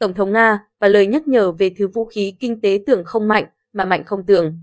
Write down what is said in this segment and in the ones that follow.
Tổng thống Nga và lời nhắc nhở về thứ vũ khí kinh tế tưởng không mạnh mà mạnh không tưởng.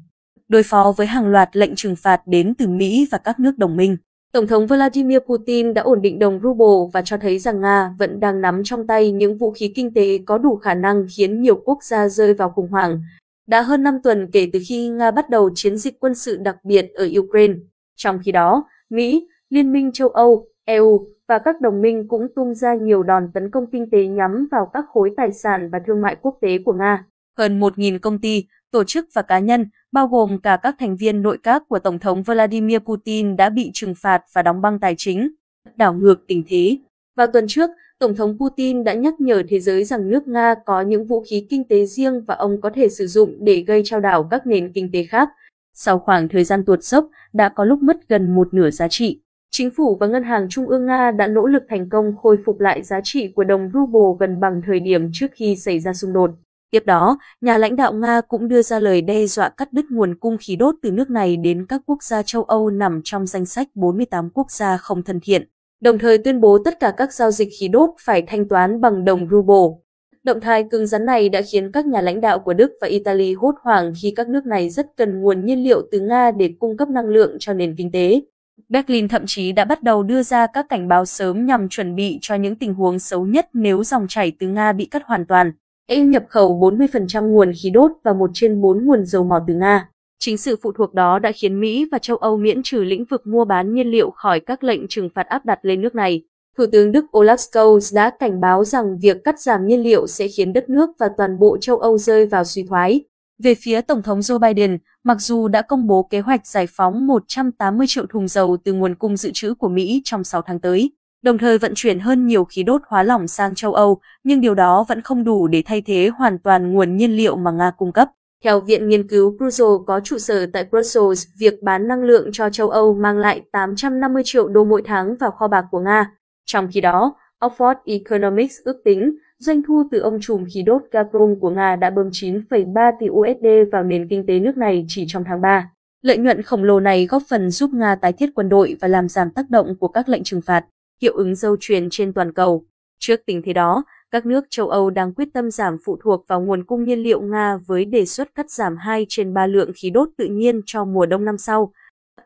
Đối phó với hàng loạt lệnh trừng phạt đến từ Mỹ và các nước đồng minh, Tổng thống Vladimir Putin đã ổn định đồng ruble và cho thấy rằng Nga vẫn đang nắm trong tay những vũ khí kinh tế có đủ khả năng khiến nhiều quốc gia rơi vào khủng hoảng. Đã hơn 5 tuần kể từ khi Nga bắt đầu chiến dịch quân sự đặc biệt ở Ukraine. Trong khi đó, Mỹ, Liên minh châu Âu, EU và các đồng minh cũng tung ra nhiều đòn tấn công kinh tế nhắm vào các khối tài sản và thương mại quốc tế của Nga. Hơn 1.000 công ty, tổ chức và cá nhân, bao gồm cả các thành viên nội các của Tổng thống Vladimir Putin đã bị trừng phạt và đóng băng tài chính, đảo ngược tình thế. Vào tuần trước, Tổng thống Putin đã nhắc nhở thế giới rằng nước Nga có những vũ khí kinh tế riêng và ông có thể sử dụng để gây trao đảo các nền kinh tế khác. Sau khoảng thời gian tuột dốc, đã có lúc mất gần một nửa giá trị. Chính phủ và Ngân hàng Trung ương Nga đã nỗ lực thành công khôi phục lại giá trị của đồng ruble gần bằng thời điểm trước khi xảy ra xung đột. Tiếp đó, nhà lãnh đạo Nga cũng đưa ra lời đe dọa cắt đứt nguồn cung khí đốt từ nước này đến các quốc gia châu Âu nằm trong danh sách 48 quốc gia không thân thiện, đồng thời tuyên bố tất cả các giao dịch khí đốt phải thanh toán bằng đồng ruble. Động thái cứng rắn này đã khiến các nhà lãnh đạo của Đức và Italy hốt hoảng khi các nước này rất cần nguồn nhiên liệu từ Nga để cung cấp năng lượng cho nền kinh tế. Berlin thậm chí đã bắt đầu đưa ra các cảnh báo sớm nhằm chuẩn bị cho những tình huống xấu nhất nếu dòng chảy từ Nga bị cắt hoàn toàn. EU nhập khẩu 40% nguồn khí đốt và một trên 4 nguồn dầu mỏ từ Nga. Chính sự phụ thuộc đó đã khiến Mỹ và châu Âu miễn trừ lĩnh vực mua bán nhiên liệu khỏi các lệnh trừng phạt áp đặt lên nước này. Thủ tướng Đức Olaf Scholz đã cảnh báo rằng việc cắt giảm nhiên liệu sẽ khiến đất nước và toàn bộ châu Âu rơi vào suy thoái. Về phía Tổng thống Joe Biden, mặc dù đã công bố kế hoạch giải phóng 180 triệu thùng dầu từ nguồn cung dự trữ của Mỹ trong 6 tháng tới, đồng thời vận chuyển hơn nhiều khí đốt hóa lỏng sang châu Âu, nhưng điều đó vẫn không đủ để thay thế hoàn toàn nguồn nhiên liệu mà Nga cung cấp. Theo Viện Nghiên cứu Brussels có trụ sở tại Brussels, việc bán năng lượng cho châu Âu mang lại 850 triệu đô mỗi tháng vào kho bạc của Nga. Trong khi đó, Oxford Economics ước tính doanh thu từ ông trùm khí đốt Gazprom của Nga đã bơm 9,3 tỷ USD vào nền kinh tế nước này chỉ trong tháng 3. Lợi nhuận khổng lồ này góp phần giúp Nga tái thiết quân đội và làm giảm tác động của các lệnh trừng phạt, hiệu ứng dâu truyền trên toàn cầu. Trước tình thế đó, các nước châu Âu đang quyết tâm giảm phụ thuộc vào nguồn cung nhiên liệu Nga với đề xuất cắt giảm 2 trên 3 lượng khí đốt tự nhiên cho mùa đông năm sau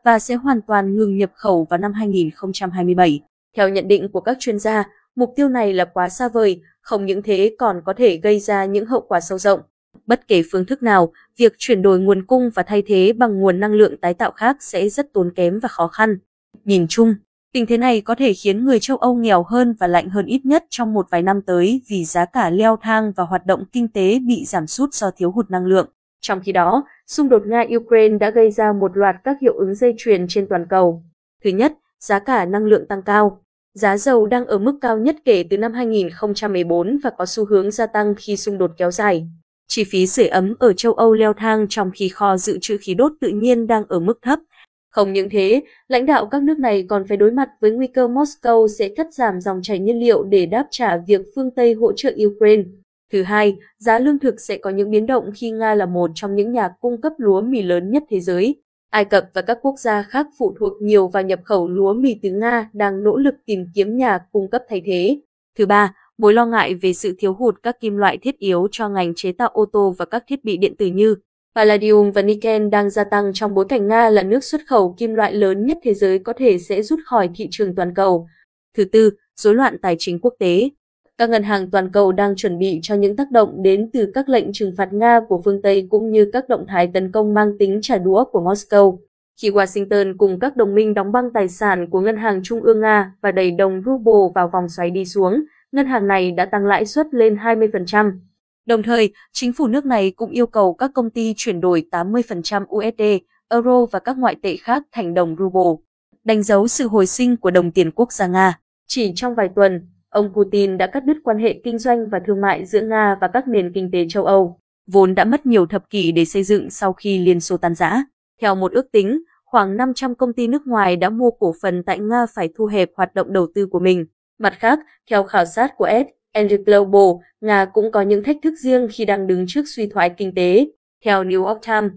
và sẽ hoàn toàn ngừng nhập khẩu vào năm 2027. Theo nhận định của các chuyên gia, mục tiêu này là quá xa vời, không những thế còn có thể gây ra những hậu quả sâu rộng. Bất kể phương thức nào, việc chuyển đổi nguồn cung và thay thế bằng nguồn năng lượng tái tạo khác sẽ rất tốn kém và khó khăn. Nhìn chung, tình thế này có thể khiến người châu Âu nghèo hơn và lạnh hơn ít nhất trong một vài năm tới vì giá cả leo thang và hoạt động kinh tế bị giảm sút do thiếu hụt năng lượng. Trong khi đó, xung đột Nga-Ukraine đã gây ra một loạt các hiệu ứng dây chuyền trên toàn cầu. Thứ nhất, giá cả năng lượng tăng cao. Giá dầu đang ở mức cao nhất kể từ năm 2014 và có xu hướng gia tăng khi xung đột kéo dài. Chi phí sưởi ấm ở châu Âu leo thang trong khi kho dự trữ khí đốt tự nhiên đang ở mức thấp. Không những thế, lãnh đạo các nước này còn phải đối mặt với nguy cơ Moscow sẽ cắt giảm dòng chảy nhiên liệu để đáp trả việc phương Tây hỗ trợ Ukraine. Thứ hai, giá lương thực sẽ có những biến động khi Nga là một trong những nhà cung cấp lúa mì lớn nhất thế giới. Ai Cập và các quốc gia khác phụ thuộc nhiều vào nhập khẩu lúa mì từ Nga đang nỗ lực tìm kiếm nhà cung cấp thay thế. Thứ ba, mối lo ngại về sự thiếu hụt các kim loại thiết yếu cho ngành chế tạo ô tô và các thiết bị điện tử như Palladium và nickel đang gia tăng trong bối cảnh Nga là nước xuất khẩu kim loại lớn nhất thế giới có thể sẽ rút khỏi thị trường toàn cầu. Thứ tư, rối loạn tài chính quốc tế. Các ngân hàng toàn cầu đang chuẩn bị cho những tác động đến từ các lệnh trừng phạt Nga của phương Tây cũng như các động thái tấn công mang tính trả đũa của Moscow. Khi Washington cùng các đồng minh đóng băng tài sản của Ngân hàng Trung ương Nga và đẩy đồng ruble vào vòng xoáy đi xuống, ngân hàng này đã tăng lãi suất lên 20%. Đồng thời, chính phủ nước này cũng yêu cầu các công ty chuyển đổi 80% USD, euro và các ngoại tệ khác thành đồng ruble, đánh dấu sự hồi sinh của đồng tiền quốc gia Nga. Chỉ trong vài tuần, ông Putin đã cắt đứt quan hệ kinh doanh và thương mại giữa Nga và các nền kinh tế châu Âu, vốn đã mất nhiều thập kỷ để xây dựng sau khi Liên Xô tan rã. Theo một ước tính, khoảng 500 công ty nước ngoài đã mua cổ phần tại Nga phải thu hẹp hoạt động đầu tư của mình. Mặt khác, theo khảo sát của S. Henry Global, Nga cũng có những thách thức riêng khi đang đứng trước suy thoái kinh tế. Theo New York Times,